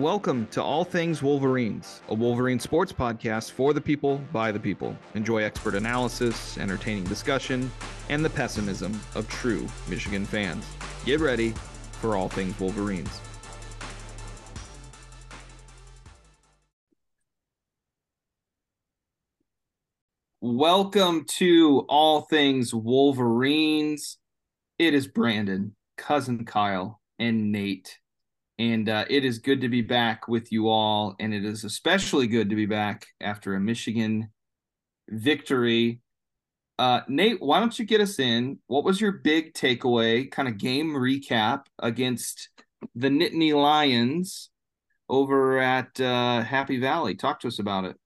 Welcome to All Things Wolverines, a Wolverine sports podcast for the people, by the people. Enjoy expert analysis, entertaining discussion, and the pessimism of true Michigan fans. Get ready for All Things Wolverines. Welcome to All Things Wolverines. It is Brandon, cousin Kyle, and Nate and uh, it is good to be back with you all. And it is especially good to be back after a Michigan victory. Uh, Nate, why don't you get us in? What was your big takeaway, kind of game recap against the Nittany Lions over at uh, Happy Valley? Talk to us about it.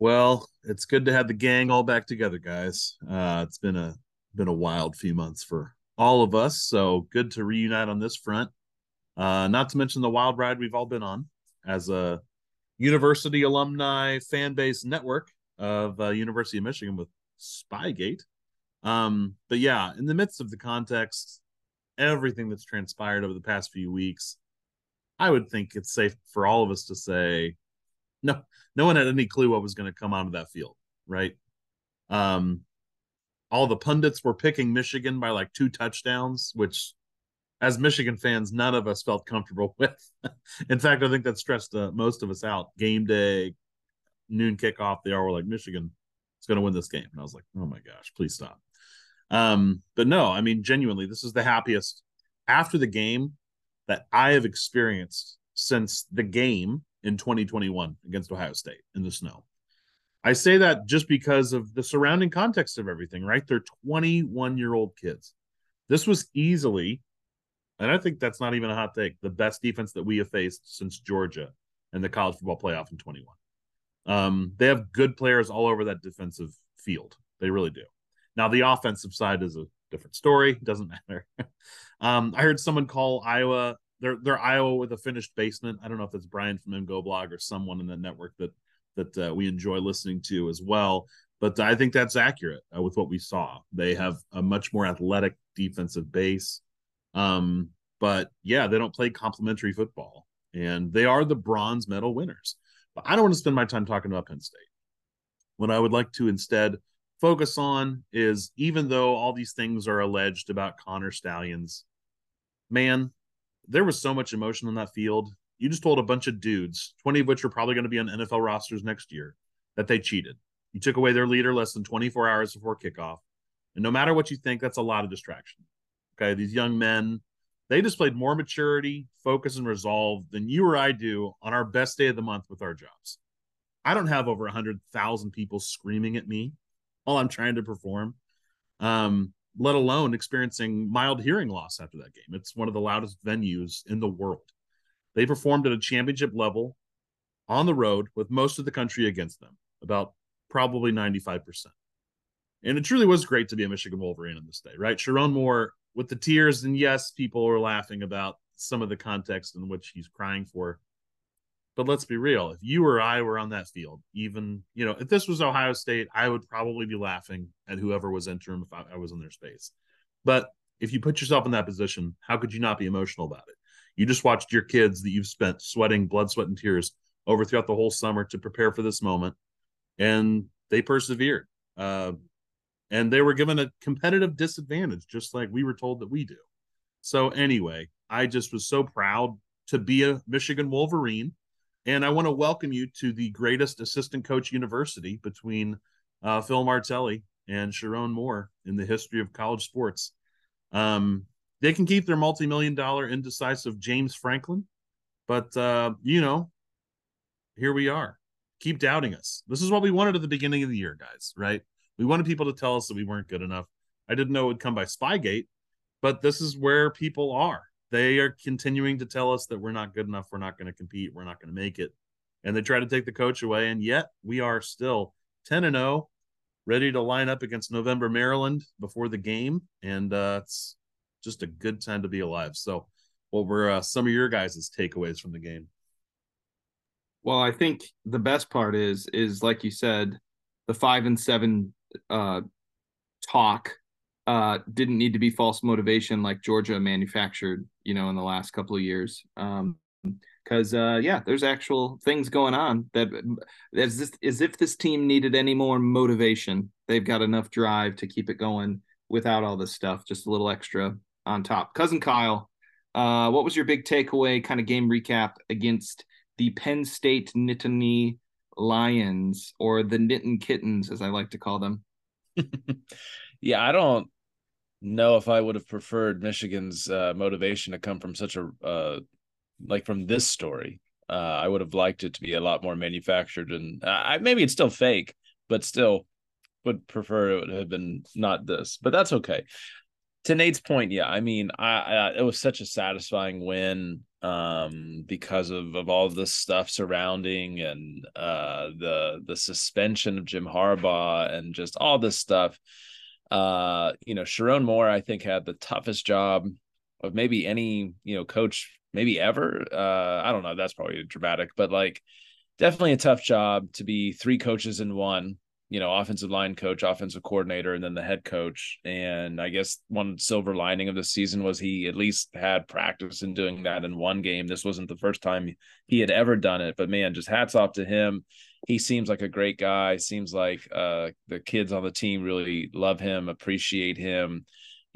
Well, it's good to have the gang all back together, guys. Uh, it's been a been a wild few months for all of us, so good to reunite on this front. Uh, not to mention the wild ride we've all been on as a university alumni fan base network of uh, University of Michigan with Spygate. Um, but yeah, in the midst of the context, everything that's transpired over the past few weeks, I would think it's safe for all of us to say, no, no one had any clue what was going to come out of that field, right? Um, all the pundits were picking Michigan by like two touchdowns, which as Michigan fans, none of us felt comfortable with. In fact, I think that stressed uh, most of us out. Game day, noon kickoff, they all were like, Michigan is going to win this game. And I was like, oh my gosh, please stop. Um, but no, I mean, genuinely, this is the happiest after the game that I have experienced since the game in 2021 against Ohio State in the snow. I say that just because of the surrounding context of everything, right? They're 21 year old kids. This was easily and I think that's not even a hot take. The best defense that we have faced since Georgia in the college football playoff in 21. Um, they have good players all over that defensive field. They really do. Now the offensive side is a different story. Doesn't matter. um, I heard someone call Iowa they're they're Iowa with a finished basement. I don't know if it's Brian from MGoBlog or someone in the network that that uh, we enjoy listening to as well. But I think that's accurate uh, with what we saw. They have a much more athletic defensive base. Um, but yeah, they don't play complementary football, and they are the bronze medal winners. But I don't want to spend my time talking about Penn State. What I would like to instead focus on is even though all these things are alleged about Connor Stalions, man, there was so much emotion on that field. You just told a bunch of dudes, 20 of which are probably going to be on NFL rosters next year, that they cheated. You took away their leader less than 24 hours before kickoff. And no matter what you think, that's a lot of distraction. Okay. These young men, they displayed more maturity, focus, and resolve than you or I do on our best day of the month with our jobs. I don't have over 100,000 people screaming at me while I'm trying to perform, um, let alone experiencing mild hearing loss after that game. It's one of the loudest venues in the world. They performed at a championship level on the road with most of the country against them, about probably 95%. And it truly was great to be a Michigan Wolverine on this day, right? Sherrone Moore with the tears, and yes, people are laughing about some of the context in which he's crying for. But let's be real. If you or I were on that field, even, you know, if this was Ohio State, I would probably be laughing at whoever was interim if I, I was in their space. But if you put yourself in that position, how could you not be emotional about it? You just watched your kids that you've spent sweating blood, sweat, and tears over throughout the whole summer to prepare for this moment, and they persevered. Uh, and they were given a competitive disadvantage, just like we were told that we do. So, anyway, I just was so proud to be a Michigan Wolverine. And I want to welcome you to the greatest assistant coach university between uh, Phil Martelli and Sherrone Moore in the history of college sports. Um, they can keep their multi-million dollar indecisive James Franklin, but uh, you know, here we are. Keep doubting us. This is what we wanted at the beginning of the year, guys. Right? We wanted people to tell us that we weren't good enough. I didn't know it would come by Spygate, but this is where people are. They are continuing to tell us that we're not good enough. We're not going to compete. We're not going to make it. And they try to take the coach away. And yet we are still 10 and 0, ready to line up against November Maryland before the game. And uh, it's just a good time to be alive. So, what were uh, some of your guys' takeaways from the game? Well, I think the best part is is like you said, the five and seven uh, talk uh, didn't need to be false motivation like Georgia manufactured, you know, in the last couple of years. Um, because uh, yeah, there's actual things going on that as this as if this team needed any more motivation. They've got enough drive to keep it going without all this stuff. Just a little extra on top. Cousin Kyle, uh, what was your big takeaway? Kind of game recap against the Penn State Nittany Lions or the Nittany Kittens, as I like to call them. yeah, I don't know if I would have preferred Michigan's uh, motivation to come from such a uh, like from this story. Uh, I would have liked it to be a lot more manufactured, and uh, maybe it's still fake, but still would prefer it would have been not this. But that's okay. To Nate's point, yeah, I mean, I, I it was such a satisfying win um, because of of all the stuff surrounding and uh, the the suspension of Jim Harbaugh and just all this stuff. Uh, you know, Sherrone Moore, I think, had the toughest job of maybe any you know coach maybe ever. Uh, I don't know. That's probably dramatic, but like definitely a tough job to be three coaches in one. You know, offensive line coach, offensive coordinator, and then the head coach. And I guess one silver lining of the season was he at least had practice in doing that in one game. This wasn't the first time he had ever done it, but man, just hats off to him. He seems like a great guy. Seems like uh, the kids on the team really love him, appreciate him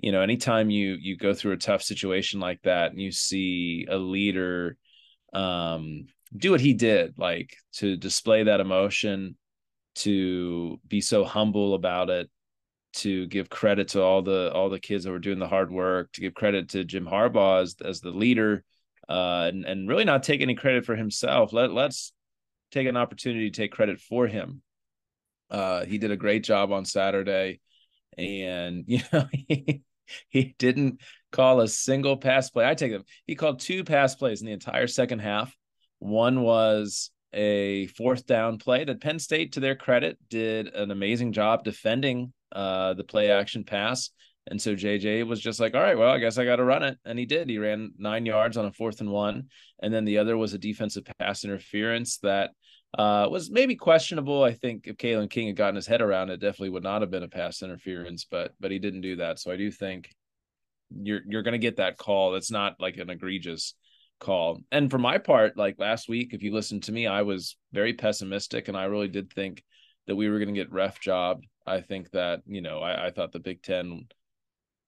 you know anytime you you go through a tough situation like that and you see a leader um do what he did like to display that emotion to be so humble about it to give credit to all the all the kids that were doing the hard work to give credit to Jim Harbaugh as, as the leader uh and, and really not take any credit for himself let let's take an opportunity to take credit for him uh he did a great job on Saturday and you know he, he didn't call a single pass play. I take him. He called two pass plays in the entire second half. One was a fourth down play that Penn State, to their credit, did an amazing job defending uh, the play action pass. And so JJ was just like, all right, well, I guess I got to run it. And he did. He ran nine yards on a fourth and one. And then the other was a defensive pass interference that uh, was maybe questionable. I think if Kalen King had gotten his head around it, definitely would not have been a pass interference, but but he didn't do that. So I do think you're you're gonna get that call. It's not like an egregious call. And for my part, like last week, if you listened to me, I was very pessimistic and I really did think that we were gonna get ref job. I think that, you know, I, I thought the Big Ten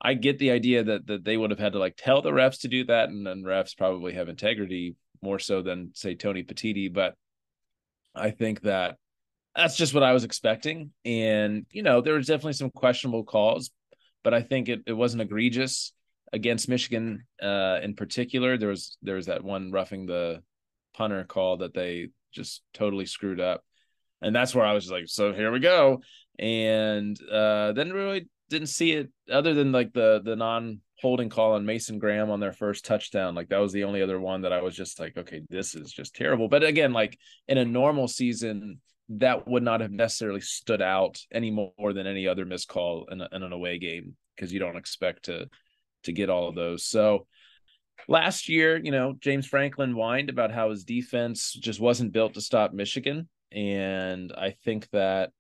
I get the idea that that they would have had to like tell the refs to do that, and then refs probably have integrity more so than say Tony Petitti, but I think that that's just what I was expecting. And, you know, there was definitely some questionable calls, but I think it, it wasn't egregious against Michigan uh, in particular. There was there was that one roughing the punter call that they just totally screwed up. And that's where I was just like, so here we go. And uh, then really didn't see it other than like the the non holding call on Mason Graham on their first touchdown. Like that was the only other one that I was just like, okay, this is just terrible. But again, like in a normal season, that would not have necessarily stood out any more than any other missed call in, a, in an away game because you don't expect to to get all of those. So last year, you know, James Franklin whined about how his defense just wasn't built to stop Michigan. And I think that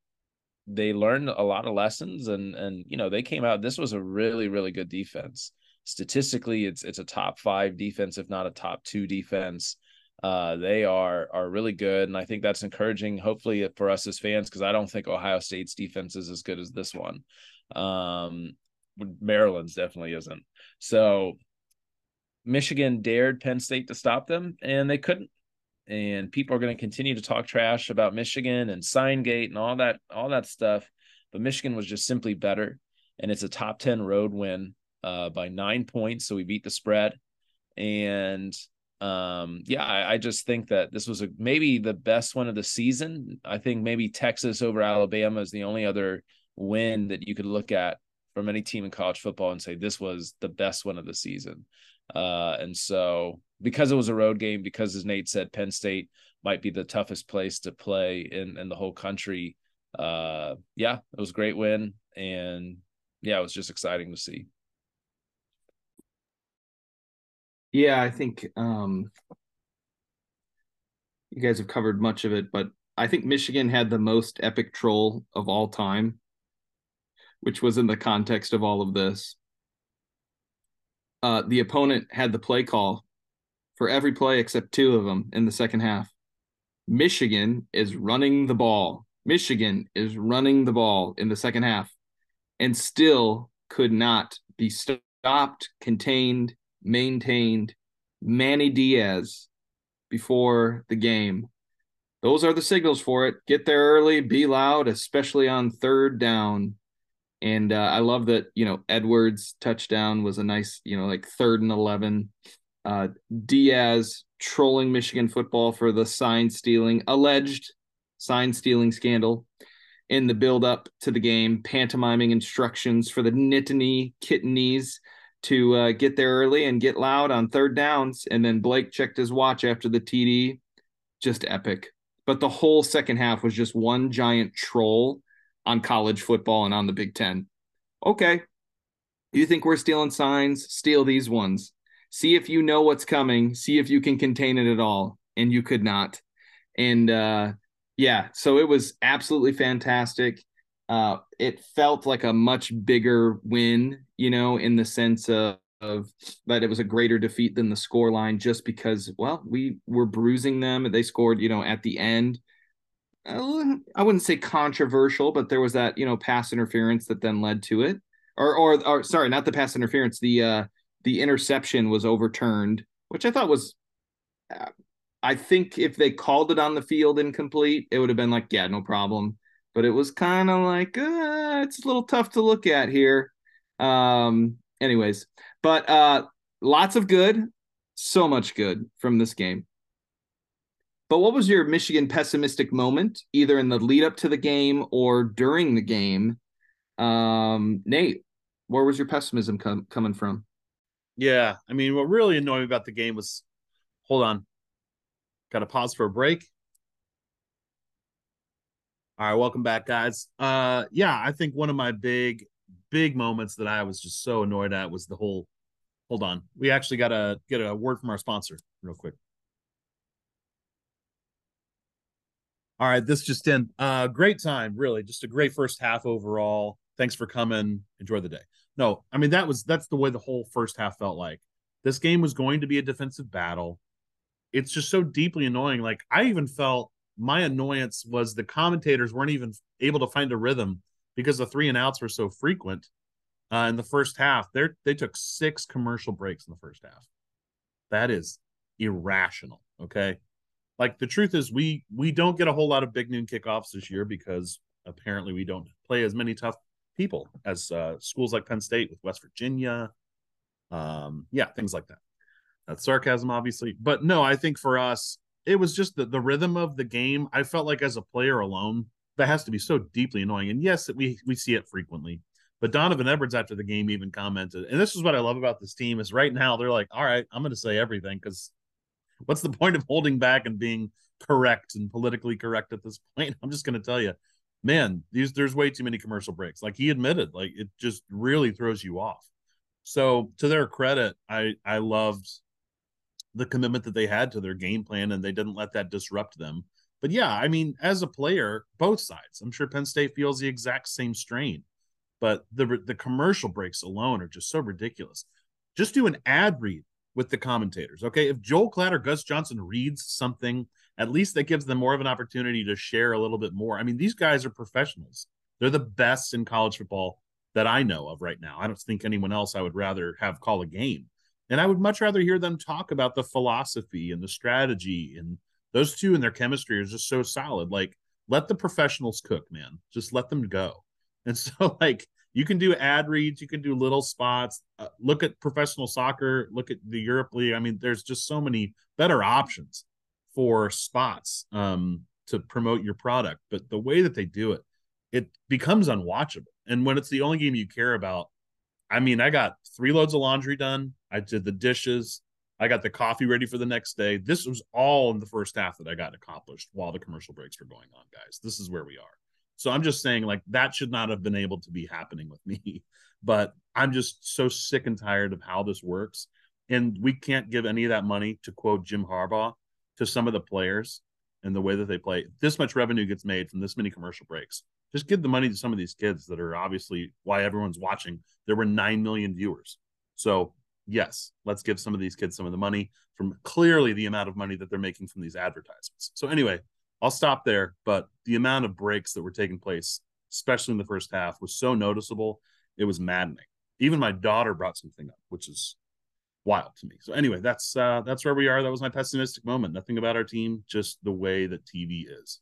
they learned a lot of lessons and and you know they came out this was a really really good defense statistically it's it's a top 5 defense if not a top 2 defense uh, they are are really good and I think that's encouraging hopefully for us as fans cuz I don't think Ohio State's defense is as good as this one um, Maryland's definitely isn't so Michigan dared Penn State to stop them and they couldn't and people are going to continue to talk trash about Michigan and Signgate and all that all that stuff. But Michigan was just simply better, and it's a top ten road win uh, by nine points, so we beat the spread. And um, yeah, I, I, just think that this was a maybe the best one of the season. I think maybe Texas over Alabama is the only other win that you could look at from any team in college football and say this was the best one of the season. Uh, and so because it was a road game, because as Nate said, Penn State might be the toughest place to play in, in the whole country. Uh, yeah, it was a great win. And yeah, it was just exciting to see. Yeah, I think um, you guys have covered much of it, but I think Michigan had the most epic troll of all time, which was in the context of all of this. Uh, the opponent had the play call for every play except two of them in the second half. Michigan is running the ball. Michigan is running the ball in the second half and still could not be stopped, contained, maintained. Manny Diaz before the game. Those are the signals for it. Get there early, be loud, especially on third down. And uh, I love that, you know, Edwards' touchdown was a nice, you know, like third and 11. Uh, Diaz trolling Michigan football for the sign stealing, alleged sign stealing scandal in the build up to the game, pantomiming instructions for the Nittany Kittenies to uh, get there early and get loud on third downs. And then Blake checked his watch after the TD. Just epic. But the whole second half was just one giant troll on college football and on the Big Ten. Okay. You think we're stealing signs? Steal these ones. See if you know what's coming. See if you can contain it at all. And you could not. And uh, yeah, so it was absolutely fantastic. Uh, it felt like a much bigger win, you know, in the sense of, of that it was a greater defeat than the score line just because, well, we were bruising them. They scored, you know, at the end I wouldn't say controversial, but there was that you know pass interference that then led to it, or or, or sorry, not the pass interference. The uh, the interception was overturned, which I thought was. Uh, I think if they called it on the field incomplete, it would have been like, yeah, no problem. But it was kind of like, uh, it's a little tough to look at here. Um, anyways, but uh, lots of good, so much good from this game. But what was your Michigan pessimistic moment, either in the lead up to the game or during the game? Um, Nate, where was your pessimism com- coming from? Yeah, I mean, what really annoyed me about the game was, hold on, got to pause for a break. All right, welcome back, guys. Uh, yeah, I think one of my big, big moments that I was just so annoyed at was the whole. Hold on, we actually got to get a word from our sponsor real quick. All right, this just in. Uh, great time, really. Just a great first half overall. Thanks for coming. Enjoy the day. No, I mean that was that's the way the whole first half felt like. This game was going to be a defensive battle. It's just so deeply annoying. Like I even felt my annoyance was the commentators weren't even able to find a rhythm because the three and outs were so frequent uh, in the first half. They they took six commercial breaks in the first half. That is irrational. Okay, like the truth is we we don't get a whole lot of big noon kickoffs this year because apparently we don't play as many tough people as uh, schools like Penn State with West Virginia. Um, yeah, things like that. That's sarcasm, obviously, but no, I think for us it was just the the rhythm of the game. I felt like as a player alone, that has to be so deeply annoying. And yes, we we see it frequently. But Donovan Edwards after the game even commented, and this is what I love about this team is right now they're like, all right, I'm going to say everything because what's the point of holding back and being correct and politically correct at this point? I'm just going to tell you, man, these there's way too many commercial breaks. Like he admitted, like it just really throws you off. So to their credit, I I loved the commitment that they had to their game plan and they didn't let that disrupt them. But yeah, I mean, as a player, both sides. I'm sure Penn State feels the exact same strain. But the the commercial breaks alone are just so ridiculous. Just do an ad read with the commentators. Okay. If Joel Klatt or Gus Johnson reads something, at least that gives them more of an opportunity to share a little bit more. I mean, these guys are professionals. They're the best in college football that I know of right now. I don't think anyone else I would rather have call a game. And I would much rather hear them talk about the philosophy and the strategy. And those two and their chemistry are just so solid. Like, let the professionals cook, man. Just let them go. And so, like, you can do ad reads, you can do little spots. Uh, look at professional soccer, look at the Europe League. I mean, there's just so many better options for spots um, to promote your product. But the way that they do it, it becomes unwatchable. And when it's the only game you care about, I mean, I got three loads of laundry done. I did the dishes. I got the coffee ready for the next day. This was all in the first half that I got accomplished while the commercial breaks were going on, guys. This is where we are. So I'm just saying, like, that should not have been able to be happening with me. But I'm just so sick and tired of how this works. And we can't give any of that money, to quote Jim Harbaugh, to some of the players and the way that they play. This much revenue gets made from this many commercial breaks. Just give the money to some of these kids that are obviously why everyone's watching. There were 9 million viewers. So yes, let's give some of these kids some of the money from clearly the amount of money that they're making from these advertisements. So anyway, I'll stop there. But the amount of breaks that were taking place, especially in the first half, was so noticeable. It was maddening. Even my daughter brought something up, which is wild to me. So anyway, that's uh that's where we are. That was my pessimistic moment. Nothing about our team, just the way that TV is.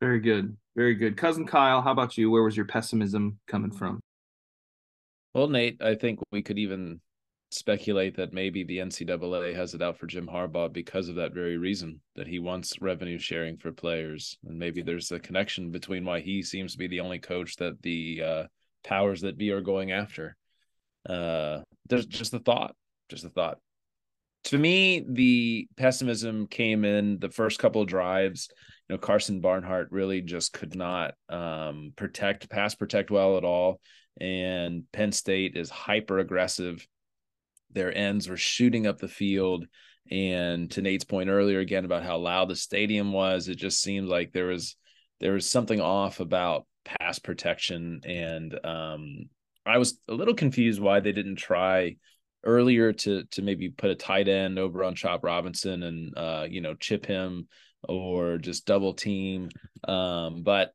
Very good. Very good. Cousin Kyle, how about you? Where was your pessimism coming from? Well, Nate, I think we could even speculate that maybe the NCAA has it out for Jim Harbaugh because of that very reason that he wants revenue sharing for players, and maybe there's a connection between why he seems to be the only coach that the uh, powers that be are going after. Uh, there's just a thought, just a thought. To me, the pessimism came in the first couple of drives. You know, Karsen Barnhart really just could not um, protect, pass protect well at all. And Penn State is hyper aggressive. Their ends were shooting up the field. And to Nate's point earlier again about how loud the stadium was, it just seemed like there was there was something off about pass protection and um, I was a little confused why they didn't try earlier to to maybe put a tight end over on Chop Robinson and uh, you know chip him or just double team. Um, but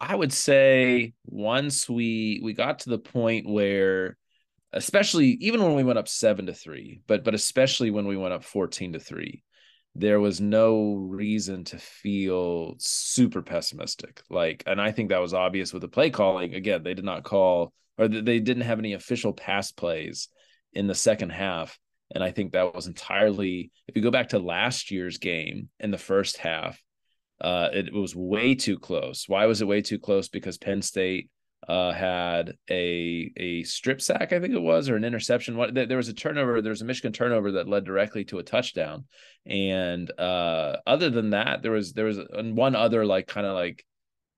I would say once we we got to the point where especially even when we went up 7 to 3 but but especially when we went up 14 to 3 there was no reason to feel super pessimistic. Like, and I think that was obvious with the play calling. Again, they did not call or they didn't have any official pass plays in the second half. And I think that was entirely, if you go back to last year's game in the first half, uh, it was way too close. Why was it way too close? Because Penn State uh, had a a strip sack, I think it was, or an interception. What there was a turnover. There was a Michigan turnover that led directly to a touchdown. And uh, other than that, there was there was one other like kind of like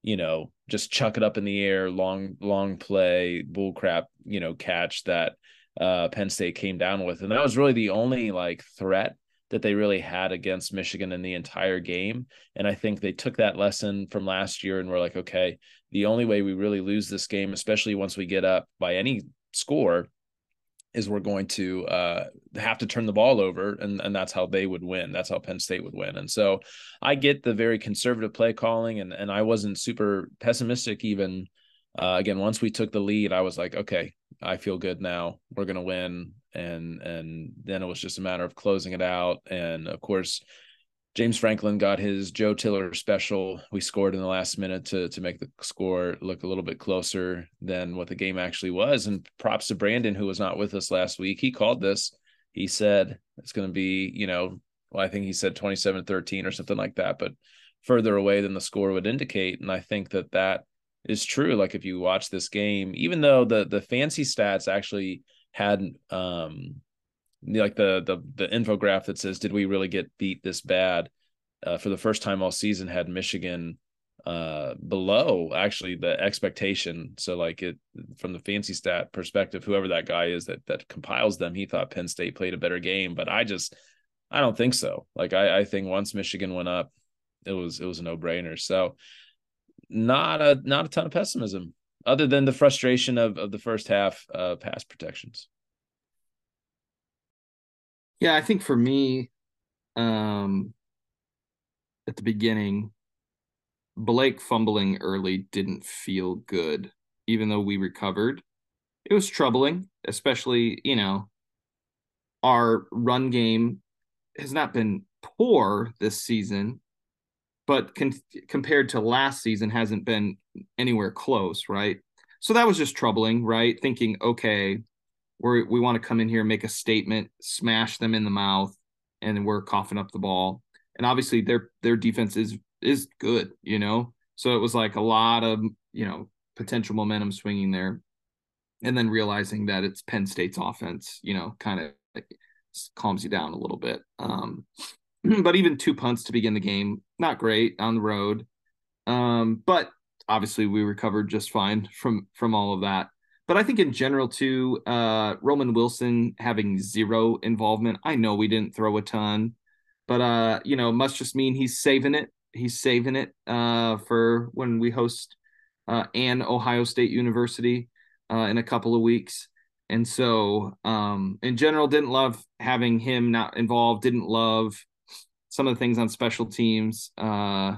you know just chuck it up in the air, long long play, bull crap, you know catch that uh, Penn State came down with, and that was really the only like threat that they really had against Michigan in the entire game. And I think they took that lesson from last year and were like, okay, the only way we really lose this game, especially once we get up by any score, is we're going to uh, have to turn the ball over, and and that's how they would win. That's how Penn State would win. And so I get the very conservative play calling, and and I wasn't super pessimistic even. Uh, again, once we took the lead, I was like, okay, I feel good now. We're gonna win, and and then it was just a matter of closing it out. And of course, James Franklin got his Joe Tiller special. We scored in the last minute to to make the score look a little bit closer than what the game actually was. And props to Brandon, who was not with us last week. He called this. He said it's going to be, you know, well, I think he said 27 13 or something like that, but further away than the score would indicate. And I think that that is true. Like if you watch this game, even though the the fancy stats actually had um like the the the infograph that says did we really get beat this bad? Uh, for the first time all season had Michigan uh below actually the expectation. So like it from the fancy stat perspective whoever that guy is that that compiles them he thought Penn State played a better game but I just I don't think so. Like I I think once Michigan went up it was it was a no-brainer. So not a not a ton of pessimism other than the frustration of of the first half uh pass protections yeah, I think for me, um, at the beginning, Blake fumbling early didn't feel good, even though we recovered. It was troubling, especially, you know, our run game has not been poor this season, but con- compared to last season, hasn't been anywhere close, right? So that was just troubling, right? Thinking, okay, we we want to come in here, make a statement, smash them in the mouth, and we're coughing up the ball. And obviously their their defense is is good, you know. So it was like a lot of you know potential momentum swinging there, and then realizing that it's Penn State's offense, you know, kind of calms you down a little bit. Um, but even two punts to begin the game, not great on the road. Um, but obviously we recovered just fine from from all of that. But I think in general too, uh, Roman Wilson having zero involvement. I know we didn't throw a ton, but uh, you know, must just mean he's saving it. He's saving it uh, for when we host uh, an Ohio State University uh, in a couple of weeks. And so, um, in general, didn't love having him not involved. Didn't love some of the things on special teams. Uh,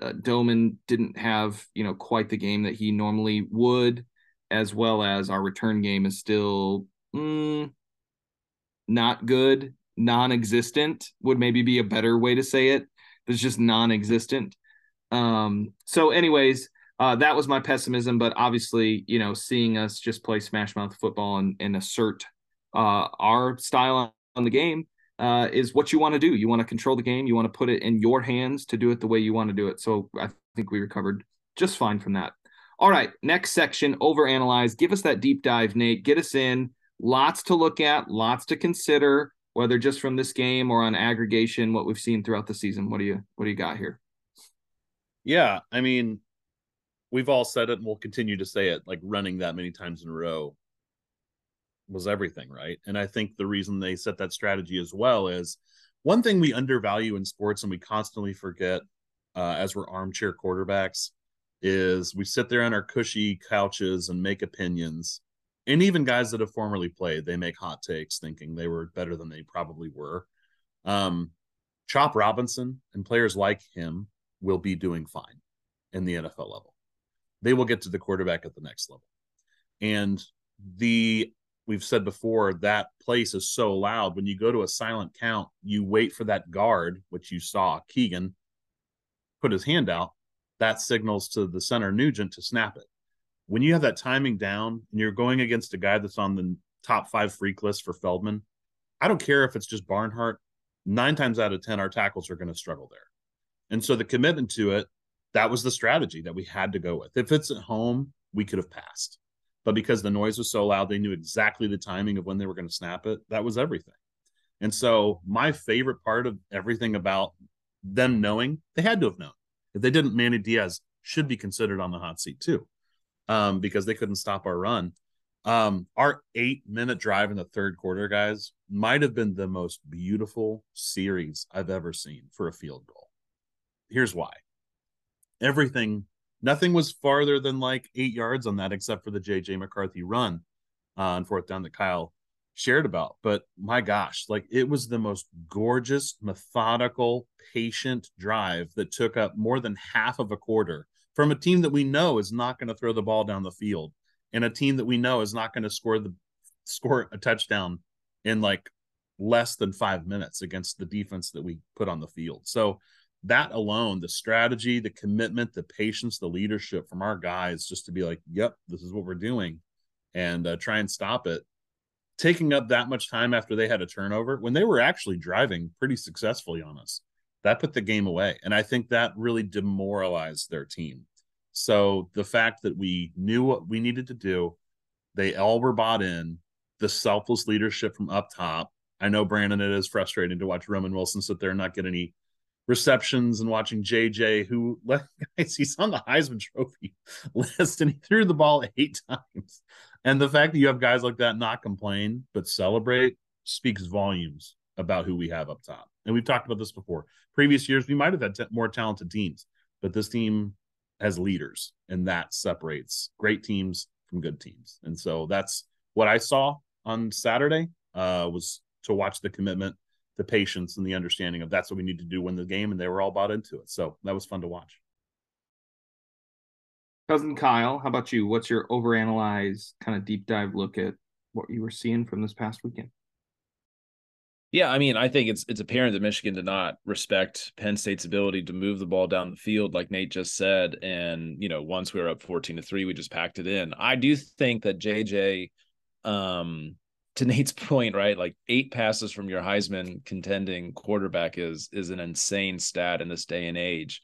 uh, Doman didn't have you know quite the game that he normally would, as well as our return game is still mm, not good, non-existent would maybe be a better way to say it. It's just non-existent. Um, so, anyways, uh, that was my pessimism. But obviously, you know, seeing us just play smash mouth football and, and assert uh, our style on the game uh, is what you want to do. You want to control the game. You want to put it in your hands to do it the way you want to do it. So I think we recovered just fine from that. All right, next section, overanalyze. Give us that deep dive, Nate. Get us in. Lots to look at, lots to consider, whether just from this game or on aggregation, what we've seen throughout the season. What do you what do you got here? Yeah, I mean, we've all said it and we'll continue to say it, like running that many times in a row was everything, right? And I think the reason they set that strategy as well is one thing we undervalue in sports and we constantly forget uh, as we're armchair quarterbacks is we sit there on our cushy couches and make opinions. And even guys that have formerly played, they make hot takes thinking they were better than they probably were. Um, Chop Robinson and players like him will be doing fine in the NFL level. They will get to the quarterback at the next level. And the we've said before that place is so loud when you go to a silent count you wait for that guard which you saw keegan put his hand out that signals to the center nugent to snap it when you have that timing down and you're going against a guy that's on the top five freak list for feldman i don't care if it's just barnhart nine times out of ten our tackles are going to struggle there and so the commitment to it that was the strategy that we had to go with if it's at home we could have passed but because the noise was so loud, they knew exactly the timing of when they were going to snap it. That was everything. And so, my favorite part of everything about them knowing, they had to have known. If they didn't, Manny Diaz should be considered on the hot seat too, um, because they couldn't stop our run. Um, our eight minute drive in the third quarter, guys, might have been the most beautiful series I've ever seen for a field goal. Here's why everything Nothing was farther than like eight yards on that, except for the JJ McCarthy run uh, on fourth down that Kyle shared about. But my gosh, like it was the most gorgeous, methodical, patient drive that took up more than half of a quarter from a team that we know is not going to throw the ball down the field and a team that we know is not going to score the score a touchdown in like less than five minutes against the defense that we put on the field. So that alone, the strategy, the commitment, the patience, the leadership from our guys, just to be like, yep, this is what we're doing and uh, try and stop it. Taking up that much time after they had a turnover when they were actually driving pretty successfully on us, that put the game away. And I think that really demoralized their team. So the fact that we knew what we needed to do, they all were bought in, the selfless leadership from up top. I know, Brandon, it is frustrating to watch Roman Wilson sit there and not get any receptions and watching JJ, who guys, he's on the Heisman Trophy list and he threw the ball eight times. And the fact that you have guys like that not complain but celebrate speaks volumes about who we have up top. And we've talked about this before. Previous years, we might have had t- more talented teams, but this team has leaders, and that separates great teams from good teams. And so that's what I saw on Saturday uh, was to watch the commitment the patience and the understanding of that's what we need to do win the game and they were all bought into it so that was fun to watch cousin kyle how about you what's your overanalyze kind of deep dive look at what you were seeing from this past weekend yeah, I mean, I think it's it's apparent that Michigan did not respect Penn State's ability to move the ball down the field, like Nate just said. And you know, once we were up fourteen to three, we just packed it in. I do think that JJ um, to Nate's point, right? Like eight passes from your Heisman contending quarterback is is an insane stat in this day and age.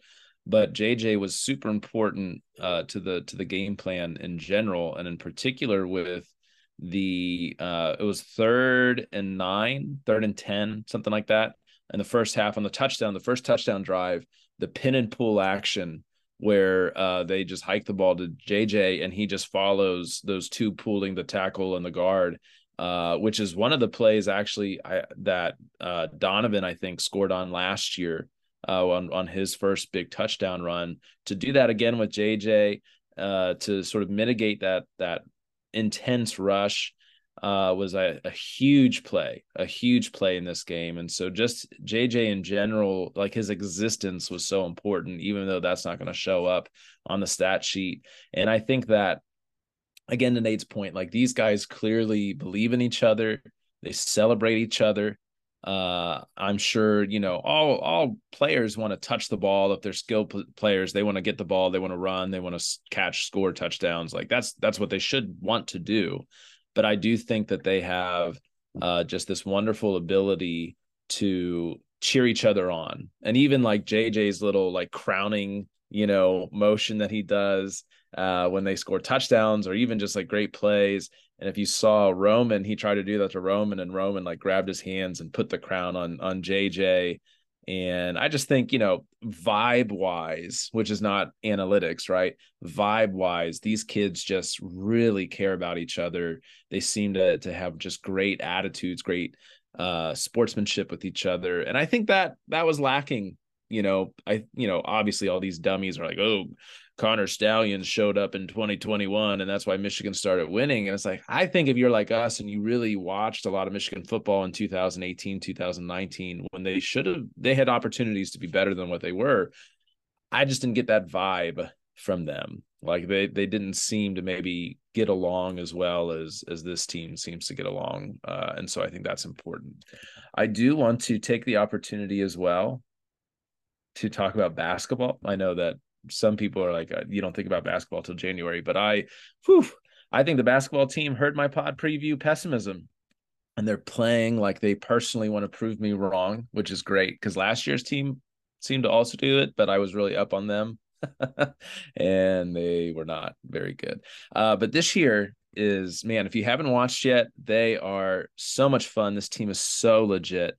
But JJ was super important uh, to the to the game plan in general, and in particular with the uh, it was third and nine, third and ten, something like that. In the first half on the touchdown, the first touchdown drive, the pin and pull action where uh, they just hike the ball to JJ and he just follows those two pulling the tackle and the guard uh, which is one of the plays actually I, that uh, Donovan I think scored on last year uh, on on his first big touchdown run. To do that again with JJ uh, to sort of mitigate that that intense rush. uh, was a, a huge play, a huge play in this game. And so just JJ in general, like his existence was so important, even though that's not going to show up on the stat sheet. And I think that again to Nate's point, like these guys clearly believe in each other, they celebrate each other. Uh, I'm sure you know all all players want to touch the ball. If they're skilled players, they want to get the ball, they want to run, they want to catch, score touchdowns. Like that's that's what they should want to do but I do think that they have uh, just this wonderful ability to cheer each other on. And even like JJ's little like crowning, you know, motion that he does uh, when they score touchdowns or even just like great plays. And if you saw Roman, he tried to do that to Roman and Roman like grabbed his hands and put the crown on on JJ. And I just think, you know, vibe wise, which is not analytics, right? Vibe wise, these kids just really care about each other. They seem to to have just great attitudes, great uh sportsmanship with each other. And I think that that was lacking, you know, I you know, obviously all these dummies are like, "Oh, Connor Stalions showed up in 2021 and that's why Michigan started winning. And it's like, I think if you're like us and you really watched a lot of Michigan football in 2018, 2019, when they should have, they had opportunities to be better than what they were. I just didn't get that vibe from them. Like they, they didn't seem to maybe get along as well as, as this team seems to get along. Uh, and so I think that's important. I do want to take the opportunity as well to talk about basketball. I know that some people are like, uh, you don't think about basketball till January, but I, whew, I think the basketball team heard my pod preview pessimism and they're playing like they personally want to prove me wrong, which is great because last year's team seemed to also do it, but I was really up on them and they were not very good. Uh, but this year is, man, if you haven't watched yet, they are so much fun. This team is so legit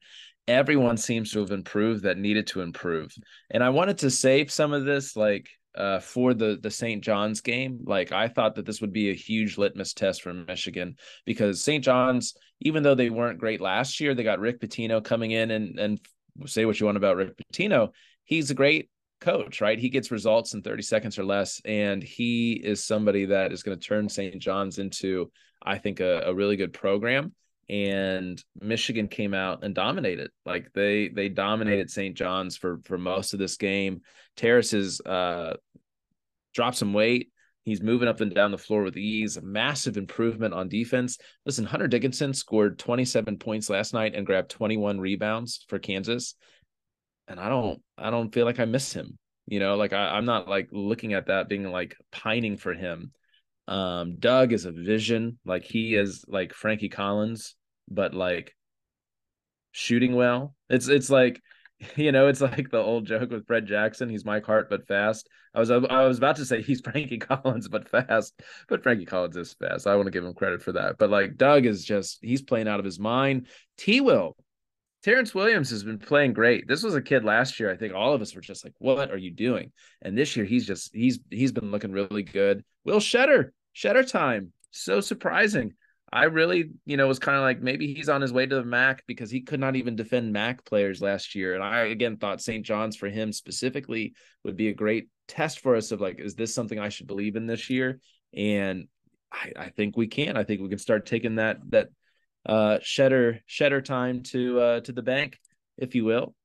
everyone seems to have improved that needed to improve. And I wanted to save some of this like uh, for the the St. John's game. Like I thought that this would be a huge litmus test for Michigan because St. John's, even though they weren't great last year, they got Rick Pitino coming in and and say what you want about Rick Pitino. He's a great coach, right? He gets results in 30 seconds or less, and he is somebody that is going to turn St. John's into, I think, a, a really good program and Michigan came out and dominated. Like they they dominated St. John's for for most of this game. Tarris has uh, dropped some weight. He's moving up and down the floor with ease. Massive improvement on defense. Listen, Hunter Dickinson scored 27 points last night and grabbed 21 rebounds for Kansas. And I don't I don't feel like I miss him. You know, like I, I'm not like looking at that being like pining for him. Um, Dug is a vision, like he is like Frankie Collins, but like shooting well. It's it's like you know, it's like the old joke with Fred Jackson. He's Mike Hart, but fast. I was I was about to say he's Frankie Collins, but fast. But Frankie Collins is fast. I want to give him credit for that. But like Dug is just he's playing out of his mind. T. Will Terrance Williams has been playing great. This was a kid last year. I think all of us were just like, "What are you doing?" And this year, he's just he's he's been looking really good. Will Tschetter, Tschetter time, so surprising. I really, you know, was kind of like maybe he's on his way to the MAC because he could not even defend MAC players last year. And I again thought St. John's for him specifically would be a great test for us of like, is this something I should believe in this year? And I, I think we can. I think we can start taking that that uh, Tschetter Tschetter time to uh, to the bank, if you will.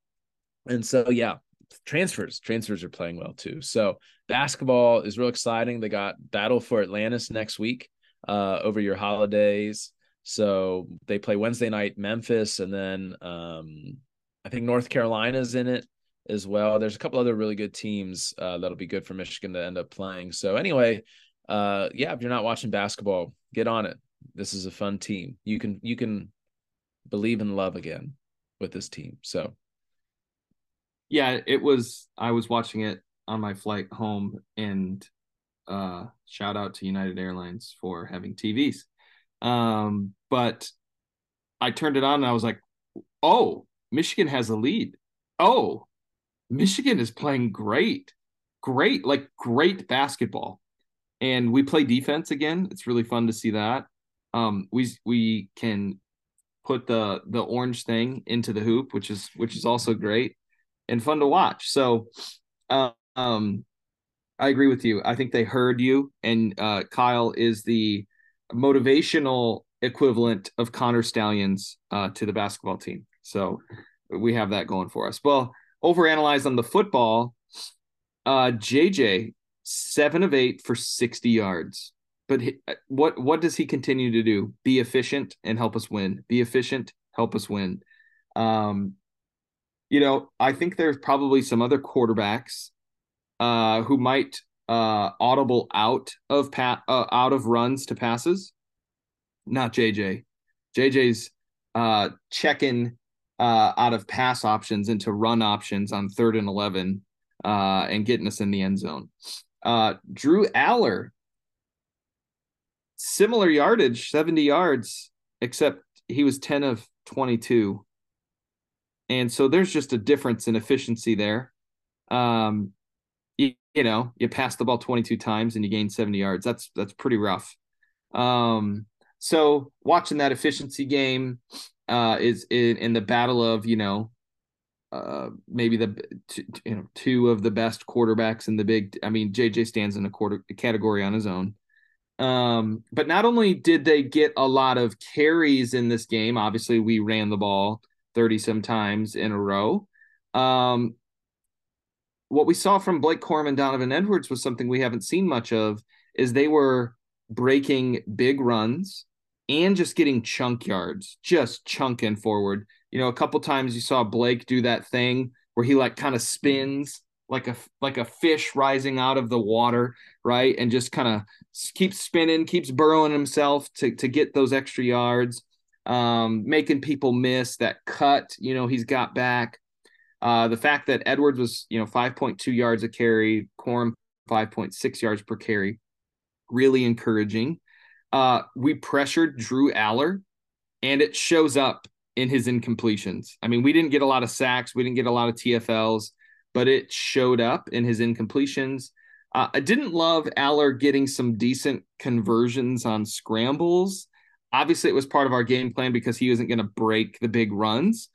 And so yeah, transfers transfers are playing well too. So basketball is real exciting. They got Battle for Atlantis next week uh, over your holidays. So they play Wednesday night Memphis, and then um, I think North Carolina's in it as well. There's a couple other really good teams uh, that'll be good for Michigan to end up playing. So anyway, uh, yeah, if you're not watching basketball, get on it. This is a fun team. You can you can believe in love again with this team. So yeah, it was I was watching it on my flight home and uh shout out to United Airlines for having TVs. Um but I turned it on and I was like, "Oh, Michigan has a lead. Oh, Michigan is playing great. Great, like great basketball." And we play defense again. It's really fun to see that um, we we can put the the orange thing into the hoop, which is which is also great and fun to watch. So, um, I agree with you. I think they heard you, and uh, Kyle is the motivational equivalent of Connor Stalions uh, to the basketball team. So we have that going for us. Well, overanalyze on the football. Uh, JJ seven of eight for sixty yards. But he, what what does he continue to do? Be efficient and help us win. Be efficient, help us win. Um, you know, I think there's probably some other quarterbacks uh, who might uh, audible out of pat uh, out of runs to passes. Not JJ. JJ's uh, checking uh, out of pass options into run options on third and eleven uh, and getting us in the end zone. Uh, Drew Allar, similar yardage, seventy yards, except he was ten of twenty-two, and so there's just a difference in efficiency there. Um, you, you know, you pass the ball 22 times and you gain 70 yards. That's that's pretty rough. Um, so watching that efficiency game uh, is in, in the battle of you know uh, maybe the t- you know two of the best quarterbacks in the big. I mean, JJ stands in a quarter category on his own. Um, but not only did they get a lot of carries in this game, obviously we ran the ball 30 some times in a row. Um, what we saw from Blake Corum and Donovan Edwards was something we haven't seen much of is they were breaking big runs and just getting chunk yards, just chunking forward. You know, a couple times you saw Blake do that thing where he like kind of spins like a like a fish rising out of the water, right? And just kind of keeps spinning, keeps burrowing himself to to get those extra yards, um, making people miss that cut. You know, he's got back. Uh, the fact that Edwards was, you know, 5.2 yards a carry, Corum 5.6 yards per carry, really encouraging. Uh, we pressured Drew Allar, and it shows up in his incompletions. I mean, we didn't get a lot of sacks, we didn't get a lot of TFLs, but it showed up in his incompletions. Uh, I didn't love Allar getting some decent conversions on scrambles. Obviously, it was part of our game plan because he wasn't going to break the big runs.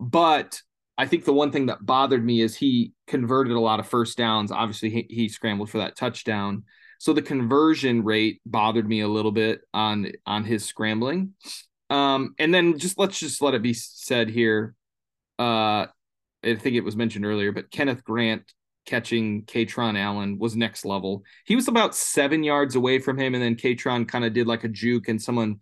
But I think the one thing that bothered me is he converted a lot of first downs. Obviously, he, he scrambled for that touchdown. So the conversion rate bothered me a little bit on on his scrambling. Um, and then just let's just let it be said here. Uh, I think it was mentioned earlier, but Kenneth Grant catching Kaytron Allen was next level. He was about seven yards away from him, and then Kaytron kind of did like a juke, and someone,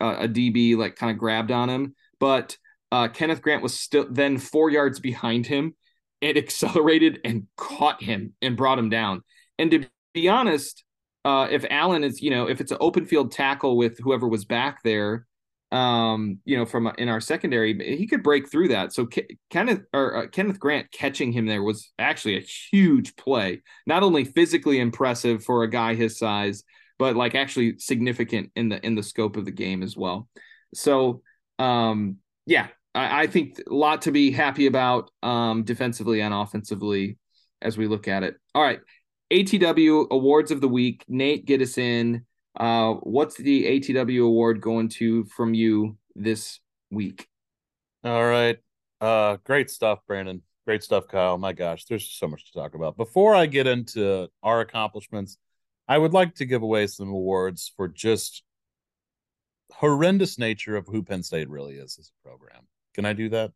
uh, a DB, like kind of grabbed on him. But uh, Kenneth Grant was still then four yards behind him and accelerated and caught him and brought him down. And to be honest, uh, if Allen is, you know, if it's an open field tackle with whoever was back there, um, you know, from in our secondary, he could break through that. So Ke- Kenneth or uh, Kenneth Grant catching him there was actually a huge play. Not only physically impressive for a guy his size, but like actually significant in the in the scope of the game as well. So, um, yeah, I, I think a lot to be happy about um, defensively and offensively as we look at it. All right. ATW awards of the week. Nate, get us in. Uh, what's the ATW award going to from you this week? All right. Uh, great stuff, Brandon. Great stuff, Kyle. My gosh, there's so much to talk about. Before I get into our accomplishments, I would like to give away some awards for just horrendous nature of who Penn State really is as a program. Can I do that?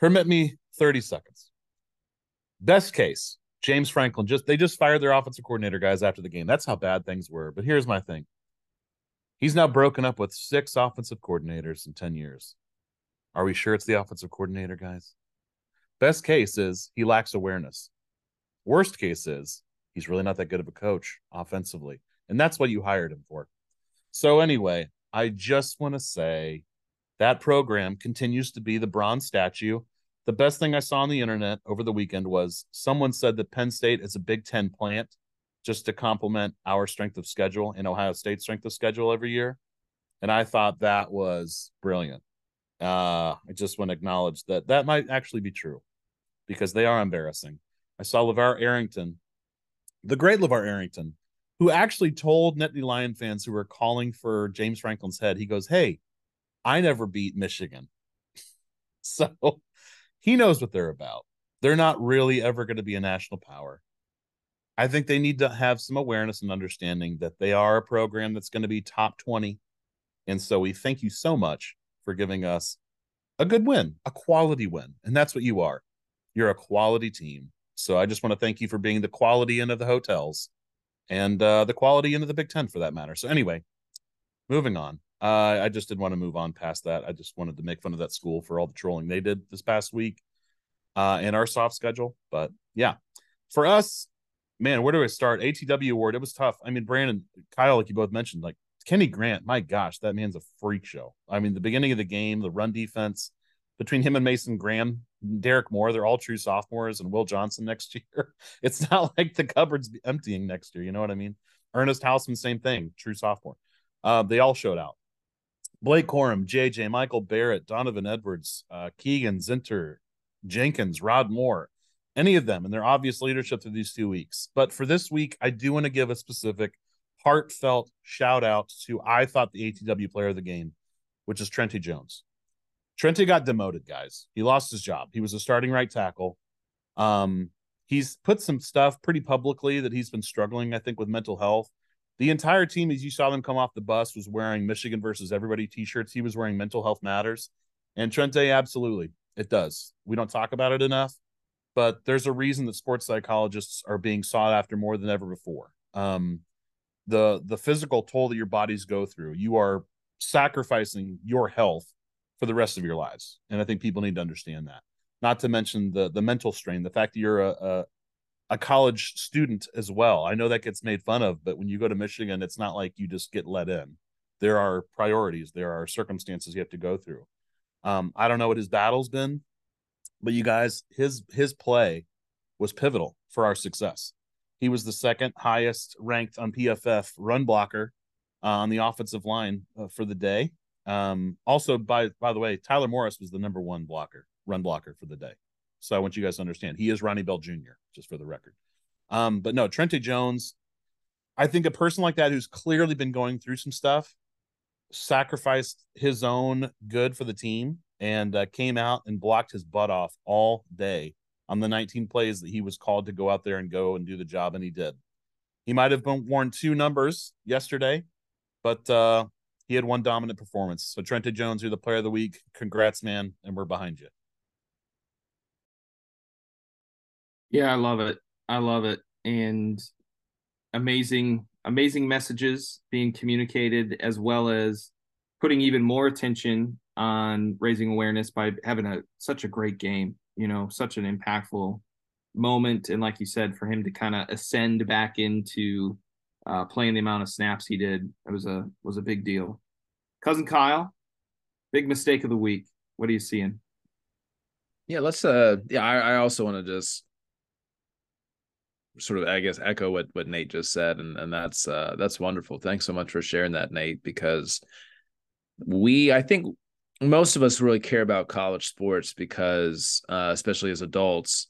Permit me 30 seconds. Best case, James Franklin just they just fired their offensive coordinator guys after the game. That's how bad things were. But here's my thing. He's now broken up with six offensive coordinators in 10 years. Are we sure it's the offensive coordinator, guys? Best case is he lacks awareness. Worst case is he's really not that good of a coach offensively. And that's what you hired him for. So, anyway, I just want to say that program continues to be the bronze statue the best thing I saw on the internet over the weekend was someone said that Penn State is a Big Ten plant just to complement our strength of schedule and Ohio State's strength of schedule every year. And I thought that was brilliant. Uh, I just want to acknowledge that that might actually be true because they are embarrassing. I saw LeVar Arrington, the great LeVar Arrington, who actually told Nittany Lion fans who were calling for James Franklin's head, he goes, Hey, I never beat Michigan. so he knows what they're about. They're not really ever going to be a national power. I think they need to have some awareness and understanding that they are a program that's going to be top 20 And so we thank you so much for giving us a good win, a quality win. And that's what you are. You're a quality team. So I just want to thank you for being the quality end of the hotels and uh, the quality end of the Big Ten for that matter. So anyway, moving on. Uh, I just didn't want to move on past that. I just wanted to make fun of that school for all the trolling they did this past week uh, in our soft schedule. But yeah, for us, man, where do I start? ATW award. It was tough. I mean, Brandon, Kyle, like you both mentioned, like Kenny Grant, my gosh, that man's a freak show. I mean, the beginning of the game, the run defense between him and Mason Graham, Derrick Moore, they're all true sophomores, and Will Johnson next year. It's not like the cupboard's emptying next year. You know what I mean? Ernest Hausmann, same thing, true sophomore. Uh, they all showed out. Blake Corum, JJ, Michael Barrett, Donovan Edwards, uh, Keegan Zinter, Jenkins, Rod Moore, any of them, and their obvious leadership through these two weeks. But for this week, I do want to give a specific heartfelt shout out to I thought the ATW player of the game, which is Trente Jones. Trente got demoted, guys. He lost his job. He was a starting right tackle. Um, he's put some stuff pretty publicly that he's been struggling, I think, with mental health. The entire team, as you saw them come off the bus, was wearing Michigan versus everybody t-shirts. He was wearing mental health matters. And Trente, absolutely, it does. We don't talk about it enough, but there's a reason that sports psychologists are being sought after more than ever before. Um, the the physical toll that your bodies go through, you are sacrificing your health for the rest of your lives. And I think people need to understand that. Not to mention the the mental strain, the fact that you're a, a college student as well. I know that gets made fun of, but when you go to Michigan, it's not like you just get let in. There are priorities, there are circumstances you have to go through. Um, I don't know what his battle's been, but you guys, his his play was pivotal for our success. He was the second highest ranked on PFF run blocker uh, on the offensive line uh, for the day. Um, also, by by the way, Tyler Morris was the number one blocker, run blocker for the day. So I want you guys to understand he is Ronnie Bell Jr. Just for the record. Um, but no, Trente Jones. I think a person like that who's clearly been going through some stuff sacrificed his own good for the team and uh, came out and blocked his butt off all day on the 19 plays that he was called to go out there and go and do the job, and he did. He might have been worn two numbers yesterday, but uh, he had one dominant performance. So Trente Jones, you're the player of the week. Congrats, man, and we're behind you. Yeah, I love it. I love it. And amazing, amazing messages being communicated as well as putting even more attention on raising awareness by having a such a great game, you know, such an impactful moment. And like you said, for him to kind of ascend back into uh, playing the amount of snaps he did, it was a was a big deal. Cousin Kyle, big mistake of the week. What are you seeing? Yeah, let's uh yeah, I, I also want to just sort of I guess echo what what Nate just said and and that's uh that's wonderful. Thanks so much for sharing that Nate because we I think most of us really care about college sports because uh especially as adults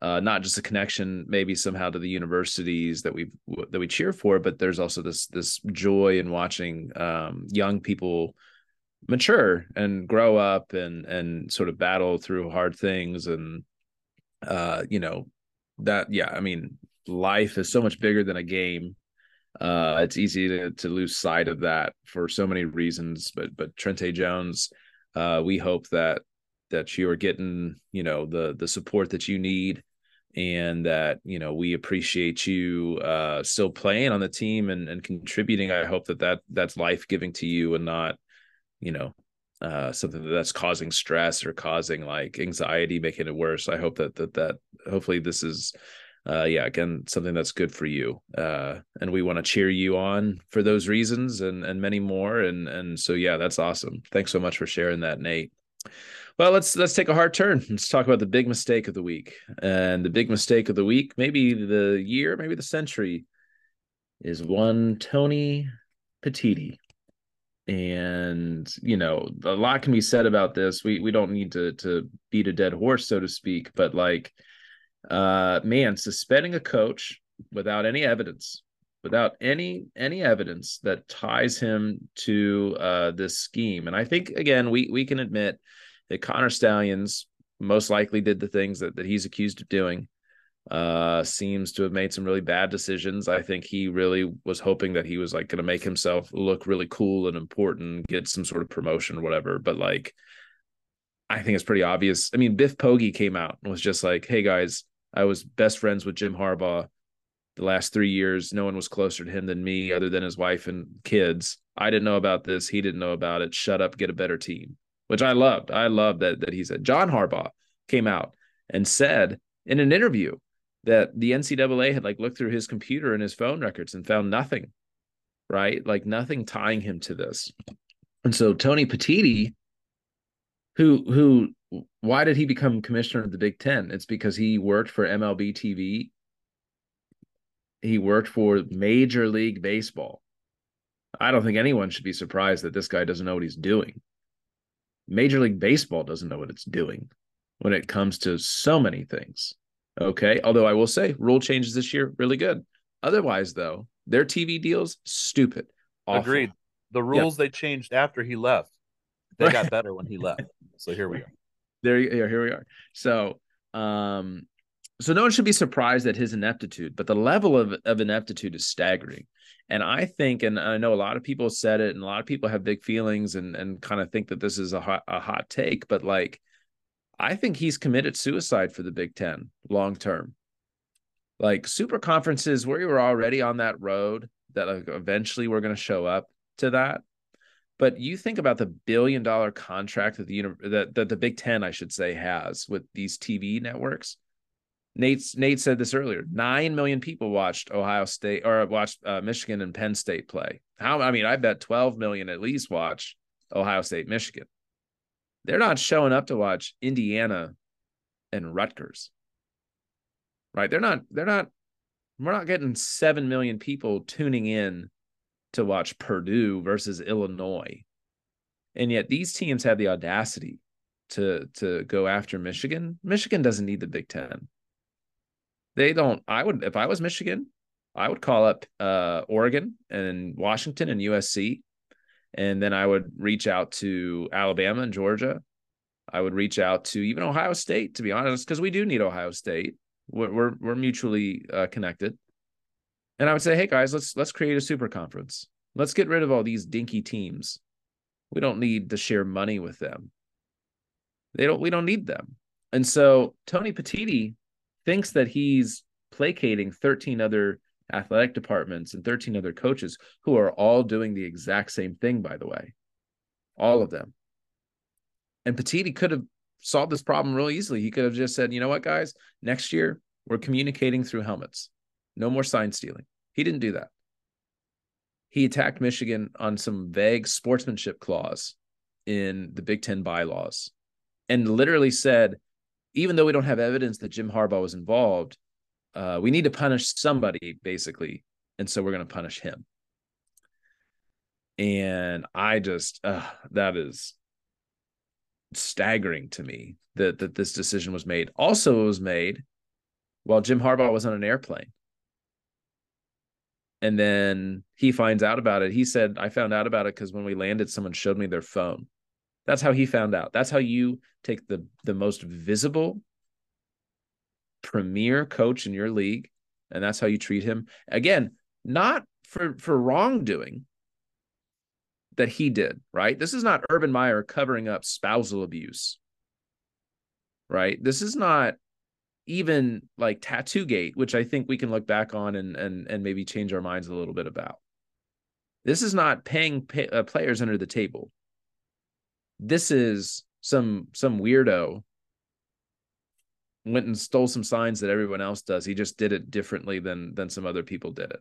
uh, not just a connection maybe somehow to the universities that we that we cheer for, but there's also this this joy in watching um, young people mature and grow up and and sort of battle through hard things and uh, you know that yeah I mean life is so much bigger than a game. Uh, it's easy to to lose sight of that for so many reasons, but but Trente Jones, uh, we hope that that you are getting you know the the support that you need and that you know we appreciate you uh still playing on the team and, and contributing i hope that that that's life-giving to you and not you know uh something that's causing stress or causing like anxiety making it worse i hope that that that hopefully this is uh yeah again something that's good for you uh and we want to cheer you on for those reasons and and many more and and so yeah that's awesome thanks so much for sharing that nate well, let's let's take a hard turn. Let's talk about the big mistake of the week. And the big mistake of the week, maybe the year, maybe the century, is one Tony Petitti. And you know, a lot can be said about this. We we don't need to to beat a dead horse, so to speak, but like uh man, suspending a coach without any evidence, without any any evidence that ties him to uh this scheme. And I think again, we we can admit that Connor Stalions most likely did the things that, that he's accused of doing. uh seems to have made some really bad decisions i think he really was hoping that he was like going to make himself look really cool and important get some sort of promotion or whatever but like i think it's pretty obvious i mean biff poggi came out and was just like hey guys i was best friends with jim harbaugh the last three years. No one was closer to him than me other than his wife and kids. I didn't know about this. He didn't know about it. Shut up. Get a better team which i loved. I loved that that he said john harbaugh came out and said in an interview that the NCAA had like looked through his computer and his phone records and found nothing, right? Like nothing tying him to this. And so Tony Petitti, who who why did he become commissioner of the Big Ten? It's because he worked for MLB TV. He worked for Major League Baseball. I don't think anyone should be surprised that this guy doesn't know what he's doing. Major League Baseball doesn't know what it's doing when it comes to so many things. Okay. Although I will say rule changes this year, really good. Otherwise, though, their TV deals, stupid. Awful. Agreed. The rules they changed after he left, they got better when he left. So here we are. There, you here we are. So, um, so no one should be surprised at his ineptitude, but the level of, of ineptitude is staggering. And I think, and I know a lot of people said it, and a lot of people have big feelings and and kind of think that this is a hot, a hot take, but like I think he's committed suicide for the Big Ten long term. Like super conferences, we were already on that road that like eventually we're going to show up to that. But you think about the billion dollar contract that the that, that the Big Ten, I should say, has with these TV networks. Nate's Nate said this earlier. Nine million people watched Ohio State or watched uh, Michigan and Penn State play. How I mean, I bet twelve million at least watch Ohio State, Michigan. They're not showing up to watch Indiana and Rutgers. Right? They're not, they're not, we're not getting 7 million people tuning in to watch Purdue versus Illinois. And yet these teams have the audacity to to go after Michigan. Michigan doesn't need the Big 10. They don't I would if I was Michigan, I would call up uh, Oregon and Washington and USC and then I would reach out to Alabama and Georgia. I would reach out to even Ohio State, to be honest, because we do need Ohio State. We're we're, we're mutually uh, connected. And I would say, hey guys, let's let's create a super conference. Let's get rid of all these dinky teams. We don't need to share money with them. They don't. We don't need them. And so Tony Petitti thinks that he's placating 13 other athletic departments, and 13 other coaches who are all doing the exact same thing, by the way. All of them. And Petitti could have solved this problem really easily. He could have just said, you know what, guys, next year we're communicating through helmets. No more sign stealing. He didn't do that. He attacked Michigan on some vague sportsmanship clause in the Big Ten bylaws and literally said, even though we don't have evidence that Jim Harbaugh was involved, uh, we need to punish somebody basically, and so we're going to punish him. And I just uh, that is staggering to me that that this decision was made. Also, was made while Jim Harbaugh was on an airplane. And then he finds out about it. He said, I found out about it because when we landed, someone showed me their phone. That's how he found out. That's how you take the the most visible premier coach in your league, and that's how you treat him. Again, not for for wrongdoing that he did, right? This is not Urban Meyer covering up spousal abuse. Right? This is not even like tattoo gate, which I think we can look back on and and and maybe change our minds a little bit about. This is not paying pay, uh, players under the table. This is some some weirdo went and stole some signs that everyone else does. He just did it differently than than some other people did it.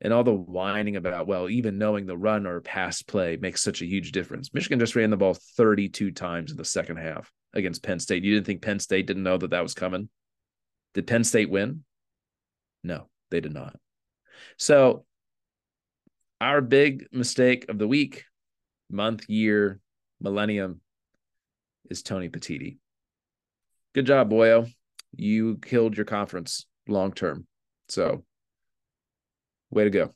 And all the whining about, well, even knowing the run or pass play makes such a huge difference. Michigan just ran the ball 32 times in the second half against Penn State. You didn't think Penn State didn't know that that was coming? Did Penn State win? No, they did not. So, our big mistake of the week, month, year, millennium is Tony Petitti good job, Boyo. You killed your conference long term. So, way to go.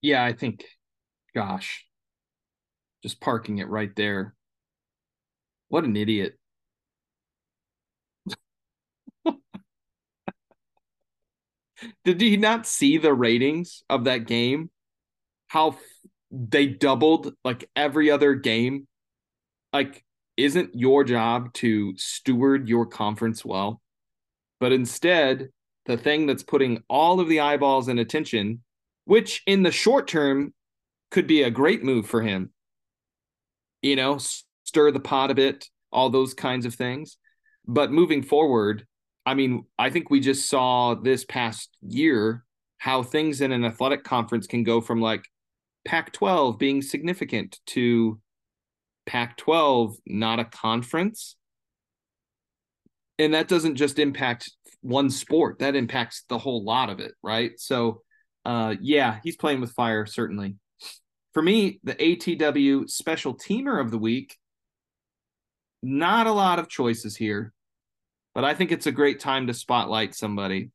Yeah, I think, gosh, just parking it right there. What an idiot. Did he not see the ratings of that game? How f- they doubled like every other game? Like, isn't your job to steward your conference well? But instead, the thing that's putting all of the eyeballs and attention, which in the short term could be a great move for him, you know, stir the pot a bit, all those kinds of things. But moving forward, I mean, I think we just saw this past year how things in an athletic conference can go from like Pac 12 being significant to Pac 12 not a conference. And that doesn't just impact one sport, that impacts the whole lot of it, right? So, uh, yeah, he's playing with fire, certainly. For me, the ATW special teamer of the week, not a lot of choices here, but I think it's a great time to spotlight somebody.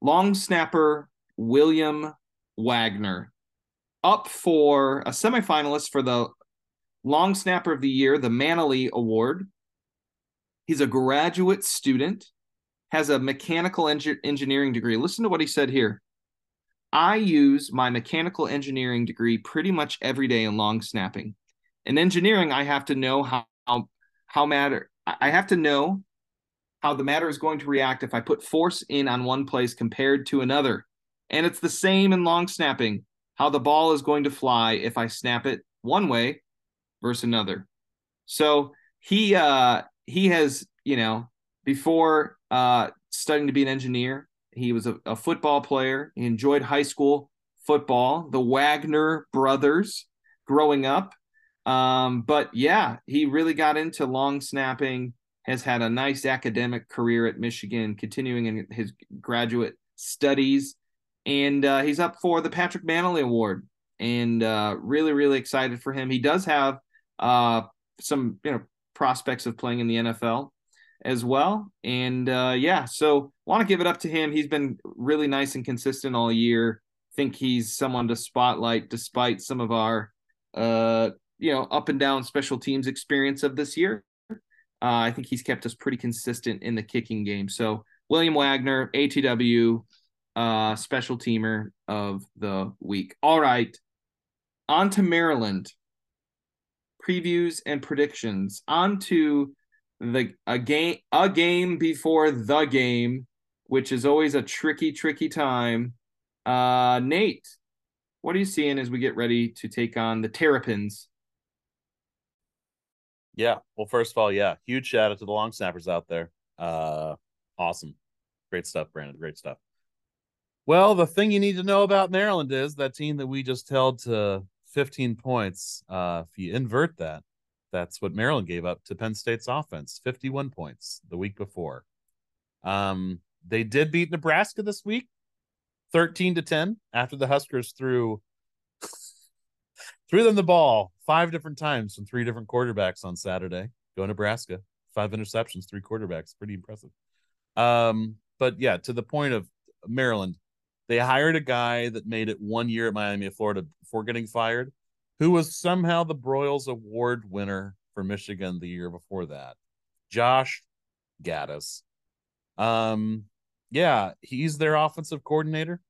Long snapper William Wagner, up for a semifinalist for the long snapper of the year, the Mannelly Award. He's a graduate student, has a mechanical engineering degree. Listen to what he said here. I use my mechanical engineering degree pretty much every day in long snapping. In engineering, I have to know how how, how matter I have to know how the matter is going to react if I put force in on one place compared to another. And it's the same in long snapping, how the ball is going to fly if I snap it one way versus another. So he uh he has, you know, before uh studying to be an engineer, he was a, a football player. He enjoyed high school football, the Wagner brothers growing up. Um, but yeah, he really got into long snapping, has had a nice academic career at Michigan, continuing in his graduate studies. And uh, he's up for the Patrick Mannelly Award and uh, really, really excited for him. He does have uh, some, you know, prospects of playing in the NFL as well. And uh, yeah, so want to give it up to him. He's been really nice and consistent all year. Think he's someone to spotlight despite some of our, uh, you know, up and down special teams experience of this year. Uh, I think he's kept us pretty consistent in the kicking game. So William Wagner, ATW, uh, special teamer of the week. All right, on to Maryland. Previews and predictions. On to the a game a game before the game, which is always a tricky, tricky time. Uh, Nate, what are you seeing as we get ready to take on the Terrapins? Yeah, well, first of all, yeah, huge shout out to the long snappers out there. Uh, awesome, great stuff, Brandon. Great stuff. Well, the thing you need to know about Maryland is that team that we just held to 15 points. Uh, if you invert that, that's what Maryland gave up to Penn State's offense 51 points the week before. Um, they did beat Nebraska this week 13 to 10 after the Huskers threw threw them the ball five different times from three different quarterbacks on Saturday. Go Nebraska. Five interceptions, three quarterbacks. Pretty impressive. Um, but yeah, to the point of Maryland, they hired a guy that made it one year at Miami of Florida before getting fired who was somehow the Broyles Award winner for Michigan the year before that. Josh Gattis. Um, yeah, he's their offensive coordinator.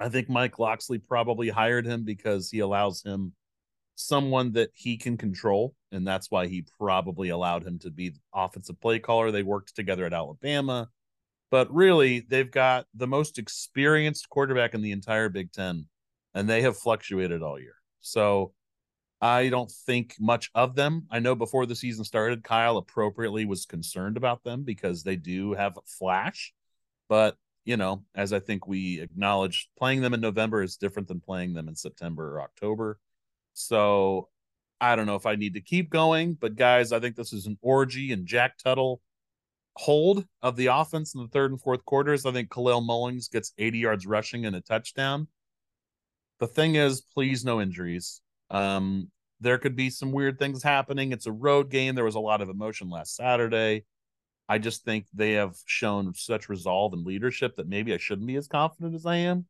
I think Mike Locksley probably hired him because he allows him someone that he can control, and that's why he probably allowed him to be offensive play caller. They worked together at Alabama, but really, they've got the most experienced quarterback in the entire Big Ten, and they have fluctuated all year. So I don't think much of them. I know before the season started, Kyle appropriately was concerned about them because they do have flash. But, you know, as I think we acknowledge, playing them in November is different than playing them in September or October. So I don't know if I need to keep going, but guys, I think this is an Orji and Jack Tuttle hold of the offense in the third and fourth quarters. I think Kalel Mullings gets 80 yards rushing and a touchdown. The thing is, please no injuries. Um, there could be some weird things happening. It's a road game. There was a lot of emotion last Saturday. I just think they have shown such resolve and leadership that maybe I shouldn't be as confident as I am.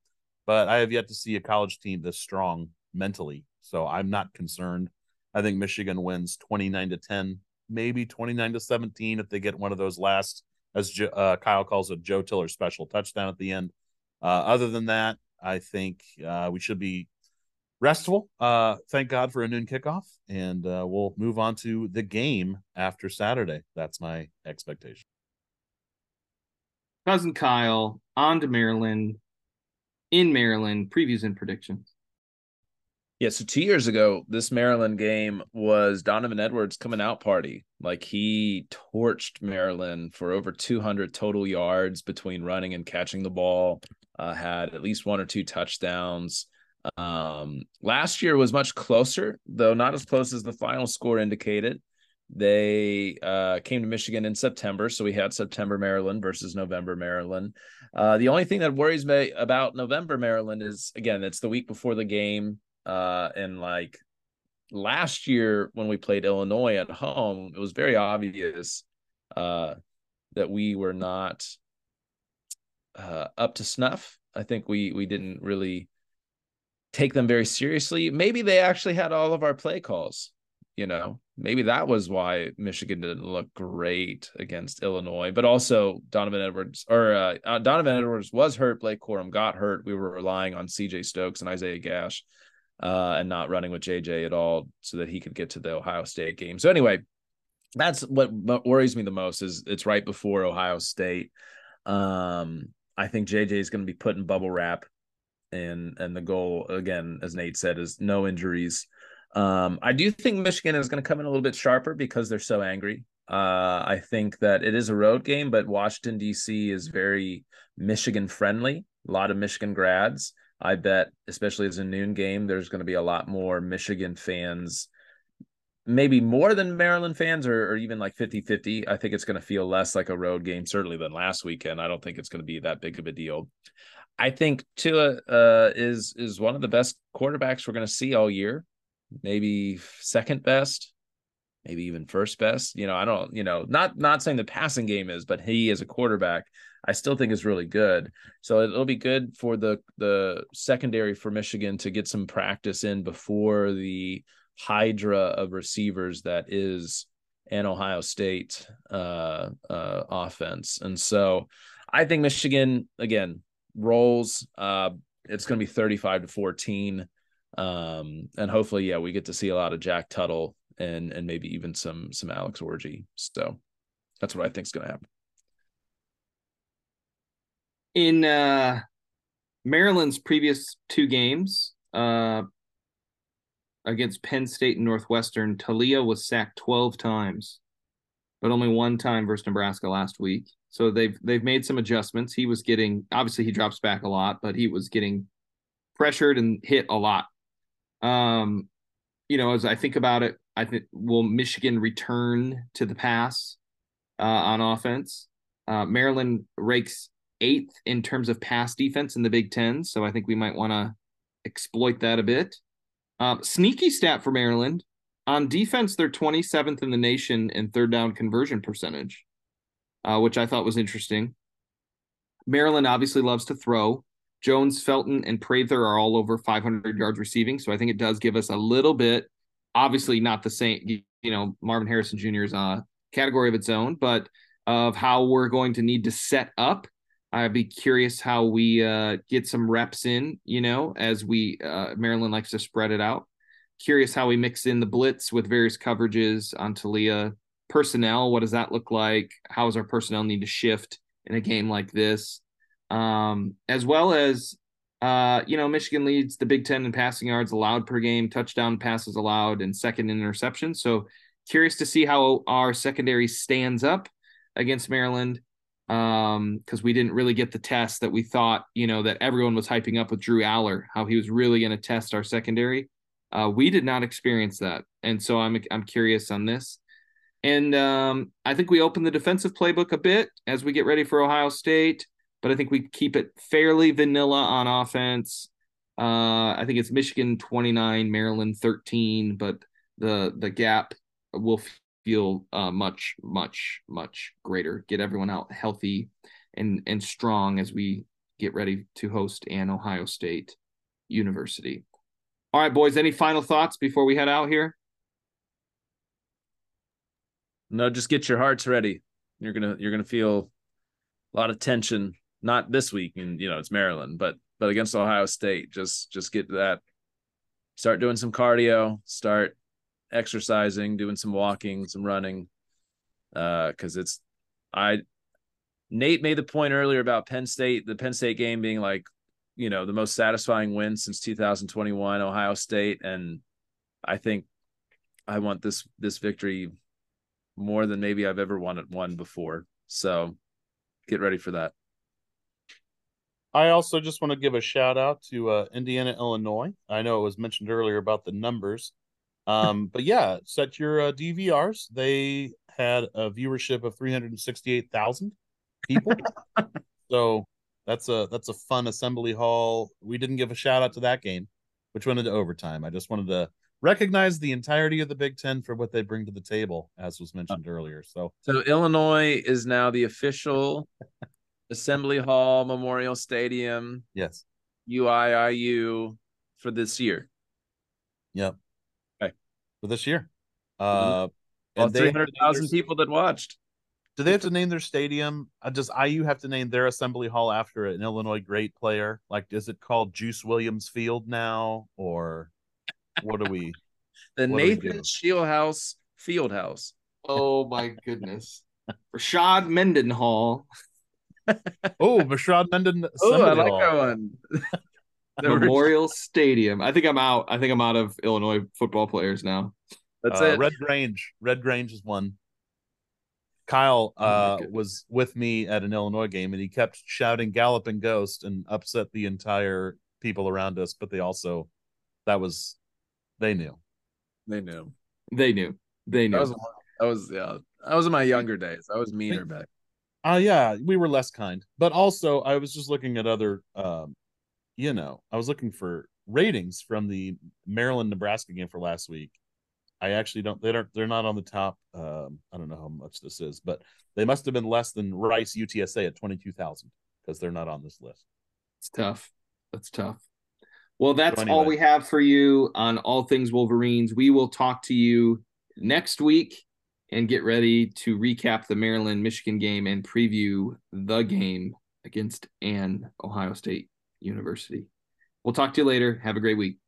But I have yet to see a college team this strong mentally. So I'm not concerned. I think Michigan wins 29 to 10, maybe 29 to 17 if they get one of those last, as uh, Kyle calls it, Joe Tiller special touchdown at the end. Uh, other than that, I think uh, we should be restful. Uh, thank God for a noon kickoff, and uh, we'll move on to the game after Saturday. That's my expectation. Cousin Kyle on to Maryland, in Maryland, previews and predictions. Yeah, so two years ago, this Maryland game was Donovan Edwards coming out party. Like he torched Maryland for over 200 total yards between running and catching the ball. Uh, had at least one or two touchdowns. Um, last year was much closer, though not as close as the final score indicated. They uh, came to Michigan in September, so we had September Maryland versus November Maryland. Uh, the only thing that worries me about November Maryland is again, it's the week before the game uh, and like last year when we played Illinois at home, it was very obvious uh, that we were not uh, up to snuff. I think we we didn't really take them very seriously. Maybe they actually had all of our play calls. You know, maybe that was why Michigan didn't look great against Illinois. But also Donovan Edwards or uh, uh Donovan Edwards was hurt. Blake Corum got hurt. We were relying on C.J. Stokes and Isaiah Gash uh, and not running with JJ at all so that he could get to the Ohio State game. So anyway, that's what worries me the most is it's right before Ohio State. Um, I think JJ is going to be put in bubble wrap, and and the goal again, as Nate said, is no injuries. Um, I do think Michigan is going to come in a little bit sharper because they're so angry. Uh, I think that it is a road game, but Washington D.C. is very Michigan friendly. A lot of Michigan grads. I bet, especially as a noon game, there's going to be a lot more Michigan fans, maybe more than Maryland fans, or, or even like 50 50. I think it's going to feel less like a road game, certainly than last weekend. I don't think it's going to be that big of a deal. I think Tua uh, is is one of the best quarterbacks we're going to see all year, maybe second best, maybe even first best. You know, I don't, you know, not not saying the passing game is, but he as a quarterback I still think is really good. So it'll be good for the the secondary for Michigan to get some practice in before the hydra of receivers that is an Ohio State uh, uh, offense. And so I think Michigan again rolls. Uh, it's going to be 35 to 14. Um, and hopefully, yeah, we get to see a lot of Jack Tuttle and and maybe even some some Alex Orji. So that's what I think is going to happen in uh, Maryland's previous two games uh, against Penn State and Northwestern, Taulia was sacked 12 times, but only one time versus Nebraska last week. So they've they've made some adjustments. He was getting obviously he drops back a lot, but he was getting pressured and hit a lot. Um, you know, as I think about it, I think will Michigan return to the pass uh, on offense? Uh, Maryland rakes eighth in terms of pass defense in the Big Ten. So I think we might want to exploit that a bit. Uh, sneaky stat for Maryland. On defense, they're 27th in the nation in third down conversion percentage, uh, which I thought was interesting. Maryland obviously loves to throw. Jones, Felton, and Prather are all over 500 yards receiving. So I think it does give us a little bit, obviously not the same, you know, Marvin Harrison Jr.'s a category of its own, but of how we're going to need to set up I'd be curious how we uh, get some reps in, you know, as we uh, Maryland likes to spread it out. Curious how we mix in the blitz with various coverages on Taulia Personnel, what does that look like? How does our personnel need to shift in a game like this? Um, as well as, uh, you know, Michigan leads the Big Ten in passing yards allowed per game, touchdown passes allowed, and second in interception. So curious to see how our secondary stands up against Maryland um because we didn't really get the test that we thought you know that everyone was hyping up with Drew Allar how he was really going to test our secondary. Uh we did not experience that and so I'm I'm curious on this. And um I think we open the defensive playbook a bit as we get ready for Ohio State but I think we keep it fairly vanilla on offense. Uh I think it's Michigan 29 Maryland 13 but the the gap will feel uh, much, much, much greater. Get everyone out healthy and and strong as we get ready to host an Ohio State University. All right, boys. Any final thoughts before we head out here? No, just get your hearts ready. You're gonna you're gonna feel a lot of tension not this week, and you know it's Maryland, but but against Ohio State, just just get that, start doing some cardio, start exercising, doing some walking, some running, uh, because it's I. Nate made the point earlier about Penn State, the Penn State game being like, you know, the most satisfying win since 2021, Ohio State, and I think I want this this victory more than maybe I've ever wanted one before. So get ready for that. I also just want to give a shout out to uh, Indiana, Illinois. I know it was mentioned earlier about the numbers. Um, but yeah, set your uh, DVRs. They had a viewership of 368,000 people. so that's a that's a fun assembly hall. We didn't give a shout out to that game, which went into overtime. I just wanted to recognize the entirety of the Big Ten for what they bring to the table, as was mentioned earlier. So, so Illinois is now the official Assembly Hall Memorial Stadium. Yes, UIIU for this year. Yep. Okay. For this year. Uh, well, three hundred thousand people that watched. Do they have to name their stadium? Uh, does IU have to name their assembly hall after an Illinois great player? Like, is it called Juice Williams Field now, or what do we? the Nathan Scheelhaase Fieldhouse. Oh my goodness, Rashad Mendenhall. oh, Rashad Menden. Oh, I like that one. Memorial Stadium. I think I'm out. I think I'm out of Illinois football players now. That's uh, it. Red Grange. Red Grange is one. Kyle oh uh, oh was with me at an Illinois game, and he kept shouting "Galloping Ghost" and upset the entire people around us. But they also, that was, they knew. They knew. They knew. They knew. That was, that was yeah. I was in my younger days. I was meaner back. Uh yeah, we were less kind. But also I was just looking at other um you know, I was looking for ratings from the Maryland Nebraska game for last week. I actually don't they don't they're not on the top um I don't know how much this is, but they must have been less than Rice UTSA at 22,000 because they're not on this list. It's tough. That's tough. Well, that's so anyway. all we have for you on all things Wolverines. We will talk to you next week and get ready to recap the Maryland Michigan game and preview the game against an Ohio State University. We'll talk to you later. Have a great week.